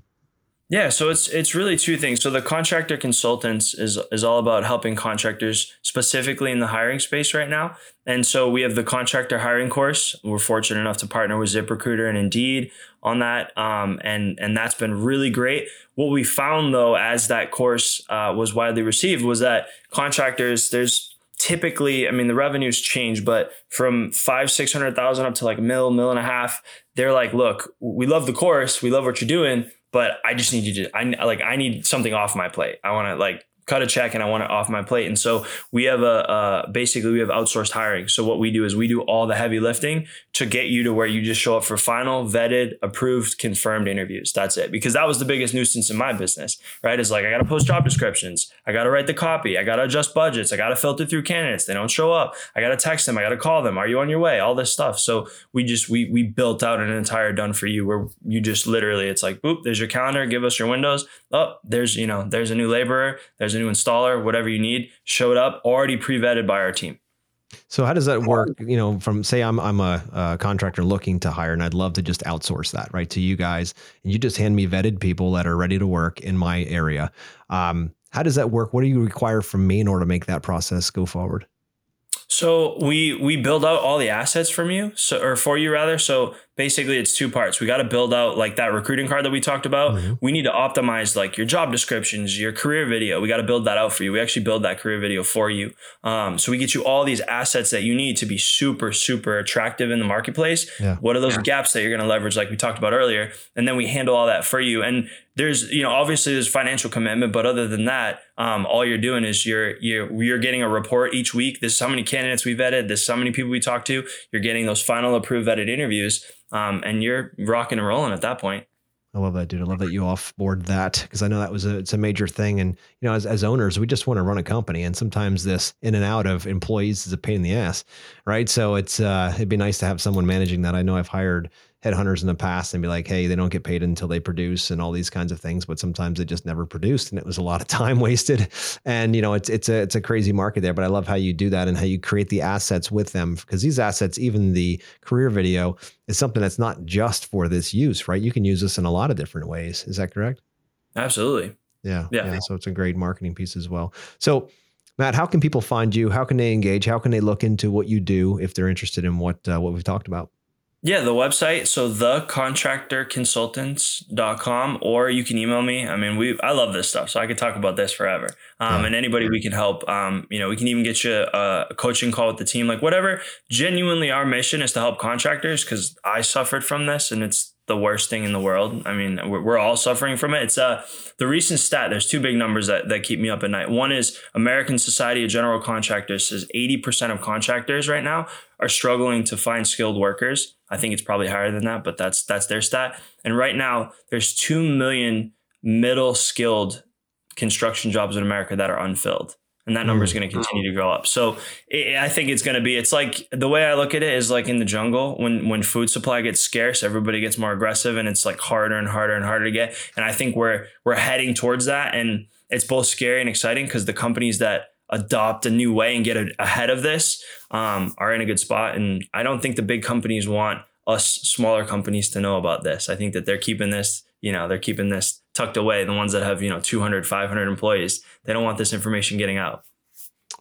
Yeah, so it's it's really two things. So the contractor consultants is is all about helping contractors specifically in the hiring space right now. And so we have the contractor hiring course. We're fortunate enough to partner with ZipRecruiter and Indeed on that, um, and and that's been really great. What we found though, as that course uh, was widely received, was that contractors there's typically, I mean, the revenues change, but from five, six hundred thousand up to like a mill, mill and a half, they're like, look, we love the course, we love what you're doing, but I just need you to I like I need something off my plate. I want to like cut a check and I want it off my plate. And so we have a uh, basically we have outsourced hiring. So what we do is we do all the heavy lifting to get you to where you just show up for final, vetted, approved, confirmed interviews. That's it. Because that was the biggest nuisance in my business, right? Is like I got to post job descriptions, I got to write the copy, I got to adjust budgets, I got to filter through candidates. They don't show up. I got to text them, I got to call them. Are you on your way? All this stuff. So we just we we built out an entire done for you where you just literally it's like, boop, there's your calendar, give us your windows. Oh, there's you know there's a new laborer, there's a new installer, whatever you need, showed up already pre-vetted by our team.
So how does that work? You know, from say I'm I'm a, a, contractor looking to hire, and I'd love to just outsource that right to you guys, and you just hand me vetted people that are ready to work in my area. Um, how does that work? What do you require from me in order to make that process go forward?
So we we build out all the assets from you, so or for you rather. So basically it's two parts. We got to build out like that recruiting card that we talked about. Mm-hmm. We need to optimize like your job descriptions, your career video. We got to build that out for you. We actually build that career video for you. Um, so we get you all these assets that you need to be super, super attractive in the marketplace. Yeah. What are those yeah. gaps that you're going to leverage, like we talked about earlier? And then we handle all that for you. And there's, you know, obviously there's financial commitment, but other than that, um, all you're doing is you're you're you're getting a report each week. There's how many candidates we vetted. There's how many people we talked to. You're getting those final approved vetted interviews um, and you're rocking and rolling at that point.
I love that, dude. I love that you offboard that because I know that was a it's a major thing. And you know, as as owners, we just want to run a company, and sometimes this in and out of employees is a pain in the ass, right? So it's uh, it'd be nice to have someone managing that. I know I've hired headhunters in the past and be like, hey, they don't get paid until they produce and all these kinds of things. But sometimes they just never produced, and it was a lot of time wasted. And you know, it's it's a it's a crazy market there. But I love how you do that and how you create the assets with them because these assets, even the career video, is something that's not just for this use, right? You can use this in a lot of different ways. Is that correct?
Absolutely.
Yeah. Yeah. yeah. So it's a great marketing piece as well. So. Matt, how can people find you? How can they engage? How can they look into what you do if they're interested in what uh, what we've talked about?
Yeah, the website. So thecontractorconsultants.com or you can email me. I mean, we I love this stuff, so I could talk about this forever. Um, yeah. and anybody we can help. Um, you know, we can even get you a, a coaching call with the team, like whatever. Genuinely, our mission is to help contractors because I suffered from this and it's the worst thing in the world. I mean, we're, we're all suffering from it. It's uh, the recent stat. There's two big numbers that, that keep me up at night. One is American Society of General Contractors says 80% of contractors right now are struggling to find skilled workers. I think it's probably higher than that, but that's that's their stat. And right now, there's two million middle skilled construction jobs in America that are unfilled and that number is mm. going to continue to go up. So it, I think it's going to be. It's like the way I look at it is like in the jungle when when food supply gets scarce, everybody gets more aggressive, and it's like harder and harder and harder to get. And I think we're we're heading towards that, and it's both scary and exciting because the companies that adopt a new way and get a, ahead of this um, are in a good spot. And I don't think the big companies want us smaller companies to know about this. I think that they're keeping this, you know, they're keeping this tucked away. The ones that have, you know, 200, 500 employees, they don't want this information getting out.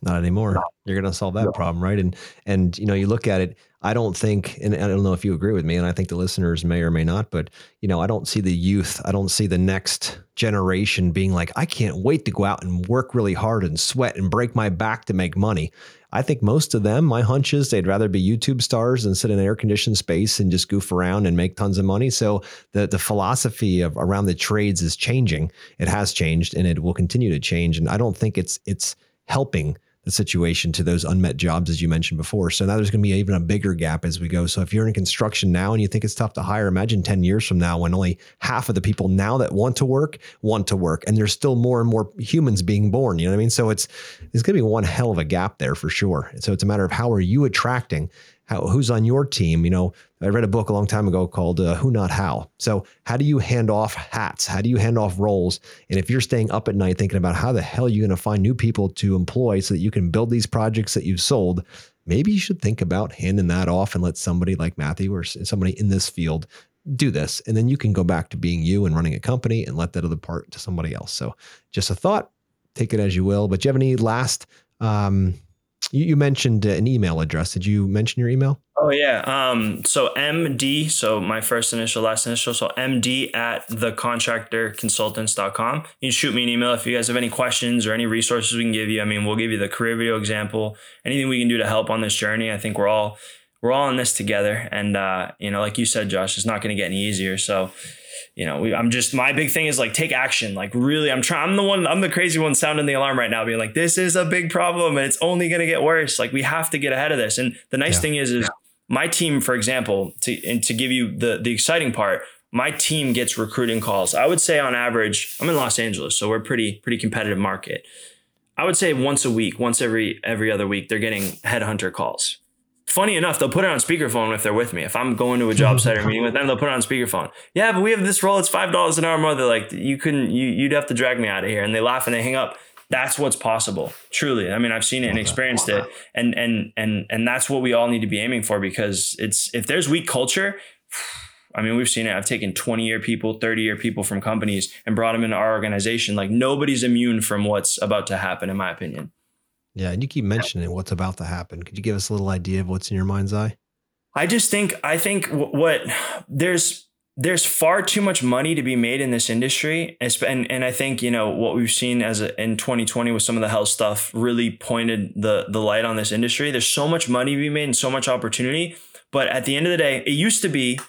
Not anymore. You're going to solve that problem, right? And and you know, you look at it. I don't think, and I don't know if you agree with me, and I think the listeners may or may not, but you know, I don't see the youth. I don't see the next generation being like, I can't wait to go out and work really hard and sweat and break my back to make money. I think most of them, my hunch is they'd rather be YouTube stars than sit in an air conditioned space and just goof around and make tons of money. So the the philosophy of around the trades is changing. It has changed and it will continue to change. And I don't think it's it's helping situation to those unmet jobs as you mentioned before. So now there's going to be even a bigger gap as we go. So if you're in construction now and you think it's tough to hire, imagine 10 years from now when only half of the people now that want to work want to work and there's still more and more humans being born, you know what I mean? So it's there's going to be one hell of a gap there for sure. So it's a matter of how are you attracting how, who's on your team? You know, I read a book a long time ago called uh, Who Not How. So, how do you hand off hats? How do you hand off roles? And if you're staying up at night thinking about how the hell are you going to find new people to employ so that you can build these projects that you've sold, maybe you should think about handing that off and let somebody like Matthew or somebody in this field do this. And then you can go back to being you and running a company and let that other part to somebody else. So, just a thought, take it as you will. But do you have any last um, you, you mentioned an email address. Did you mention your email?
Oh yeah. Um, so MD, so my first initial, last initial. So MD at thecontractorconsultants.com. You can shoot me an email if you guys have any questions or any resources we can give you. I mean, we'll give you the career video example, anything we can do to help on this journey. I think we're all we're all in this together. And uh, you know, like you said, Josh, it's not gonna get any easier. So you know, we, I'm just my big thing is like take action. Like really, I'm trying. I'm the one. I'm the crazy one sounding the alarm right now, being like, this is a big problem and it's only going to get worse. Like we have to get ahead of this. And the nice yeah. thing is, is my team, for example, to and to give you the the exciting part, my team gets recruiting calls. I would say on average, I'm in Los Angeles, so we're pretty pretty competitive market. I would say once a week, once every every other week, they're getting headhunter calls funny enough, they'll put it on speakerphone if they're with me. If I'm going to a job site or meeting with them, they'll put it on speakerphone. Yeah, but we have this role. It's five dollars an hour more. They're like, you couldn't, you you'd have to drag me out of here. And they laugh and they hang up. That's what's possible. Truly, I mean, I've seen it and experienced it, and and and and that's what we all need to be aiming for because it's if there's weak culture. I mean, we've seen it. I've taken 20 year people, 30 year people from companies and brought them into our organization. Like nobody's immune from what's about to happen, in my opinion.
Yeah, and you keep mentioning what's about to happen. Could you give us a little idea of what's in your mind's eye?
I just think I think what there's there's far too much money to be made in this industry, and and I think you know what we've seen as a, in 2020 with some of the health stuff really pointed the the light on this industry. There's so much money to be made and so much opportunity, but at the end of the day, it used to be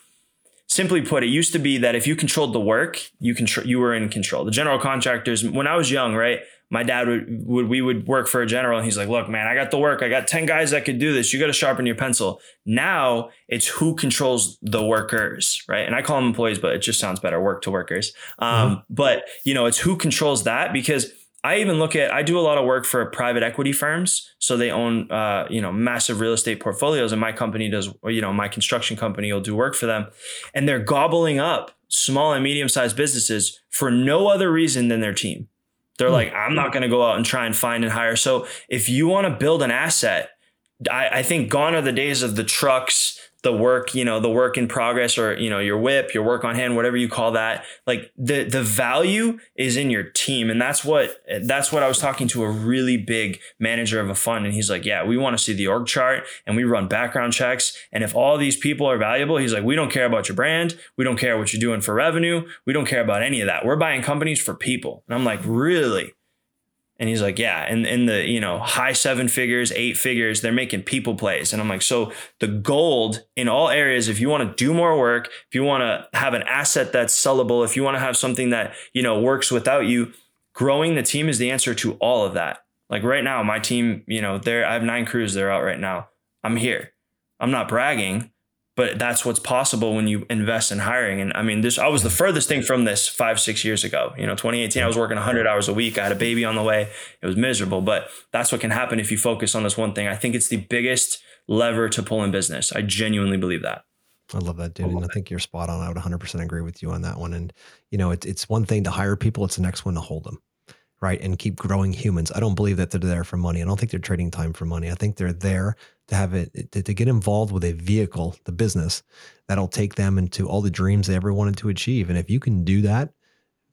simply put, it used to be that if you controlled the work, you control you were in control. The general contractors, when I was young, right, my dad would, would we would work for a general and he's like, look, man, I got the work. I got 10 guys that could do this. You got to sharpen your pencil. Now it's who controls the workers, right? And I call them employees, but it just sounds better, work to workers. Um, mm-hmm. But you know, it's who controls that because I even look at I do a lot of work for private equity firms, so they own uh, you know massive real estate portfolios, and my company does you know my construction company will do work for them, and they're gobbling up small and medium sized businesses for no other reason than their team. They're mm like, I'm not going to go out and try and find and hire. So if you want to build an asset, I, I think gone are the days of the trucks, the work, you know, the work in progress or, you know, your whip, your work on hand, whatever you call that. Like the the value is in your team. And that's what that's what I was talking to a really big manager of a fund. And he's like, Yeah, we want to see the org chart and we run background checks. And if all these people are valuable, he's like, We don't care about your brand. We don't care what you're doing for revenue. We don't care about any of that. We're buying companies for people. And I'm like, Really? And he's like, yeah, and in the you know high seven figures, eight figures, they're making people plays. And I'm like, so the gold in all areas, if you want to do more work, if you want to have an asset that's sellable, if you want to have something that you know works without you, growing the team is the answer to all of that. Like right now, my team, you know, there I have nine crews. They're out right now. I'm here. I'm not bragging, but that's what's possible when you invest in hiring. And I mean, this I was the furthest thing from this five, six years ago. You know, 2018, I was working 100 hours a week. I had a baby on the way. It was miserable, but that's what can happen if you focus on this one thing. I think it's the biggest lever to pull in business. I genuinely believe that.
I love that, dude. I and I think you're spot on. I would 100% agree with you on that one. And, you know, it, it's one thing to hire people, it's the next one to hold them right? And keep growing humans. I don't believe that they're there for money. I don't think they're trading time for money. I think they're there to have it to, to, get involved with a vehicle, the business that'll take them into all the dreams they ever wanted to achieve. And if you can do that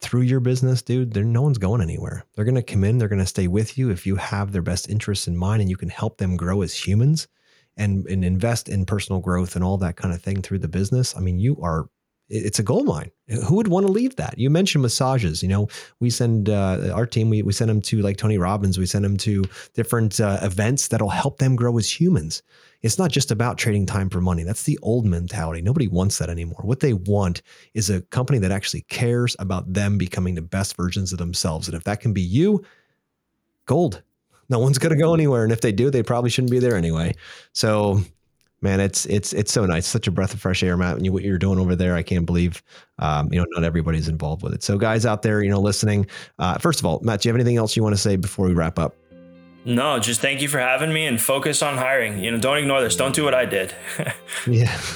through your business, dude, there no one's going anywhere. They're going to come in, they're going to stay with you if you have their best interests in mind and you can help them grow as humans and and invest in personal growth and all that kind of thing through the business. I mean, you are it's a gold mine. Who would want to leave that? You mentioned massages. You know, we send uh, our team. We we send them to like Tony Robbins. We send them to different uh, events that'll help them grow as humans. It's not just about trading time for money. That's the old mentality. Nobody wants that anymore. What they want is a company that actually cares about them becoming the best versions of themselves. And if that can be you, gold. No one's going to go anywhere. And if they do, they probably shouldn't be there anyway. So man, it's it's it's so nice. Such a breath of fresh air, Matt. You, what you're doing over there, I can't believe. Um, you know, not everybody's involved with it. So, guys out there, you know, listening. Uh, first of all, Matt, do you have anything else you want to say before we wrap up?
No, just thank you for having me and focus on hiring. You know, don't ignore this. Don't do what I did.
yeah.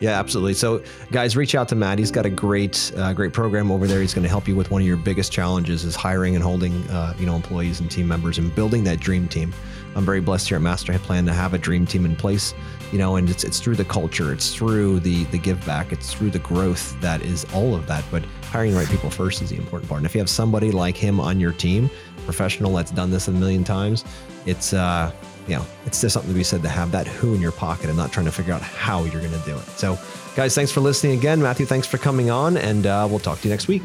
Yeah, absolutely. So, guys, reach out to Matt. He's got a great, uh, great program over there. He's going to help you with one of your biggest challenges: is hiring and holding, uh, you know, employees and team members and building that dream team. I'm very blessed here at Master Plan to have a dream team in place, you know, and it's it's through the culture, it's through the the give back, it's through the growth that is all of that. But hiring the right people first is the important part. And if you have somebody like him on your team, professional that's done this a million times, it's uh you know, it's just something to be said to have that who in your pocket and not trying to figure out how you're going to do it. So, guys, thanks for listening again. Matthew, thanks for coming on, and uh, we'll talk to you next week.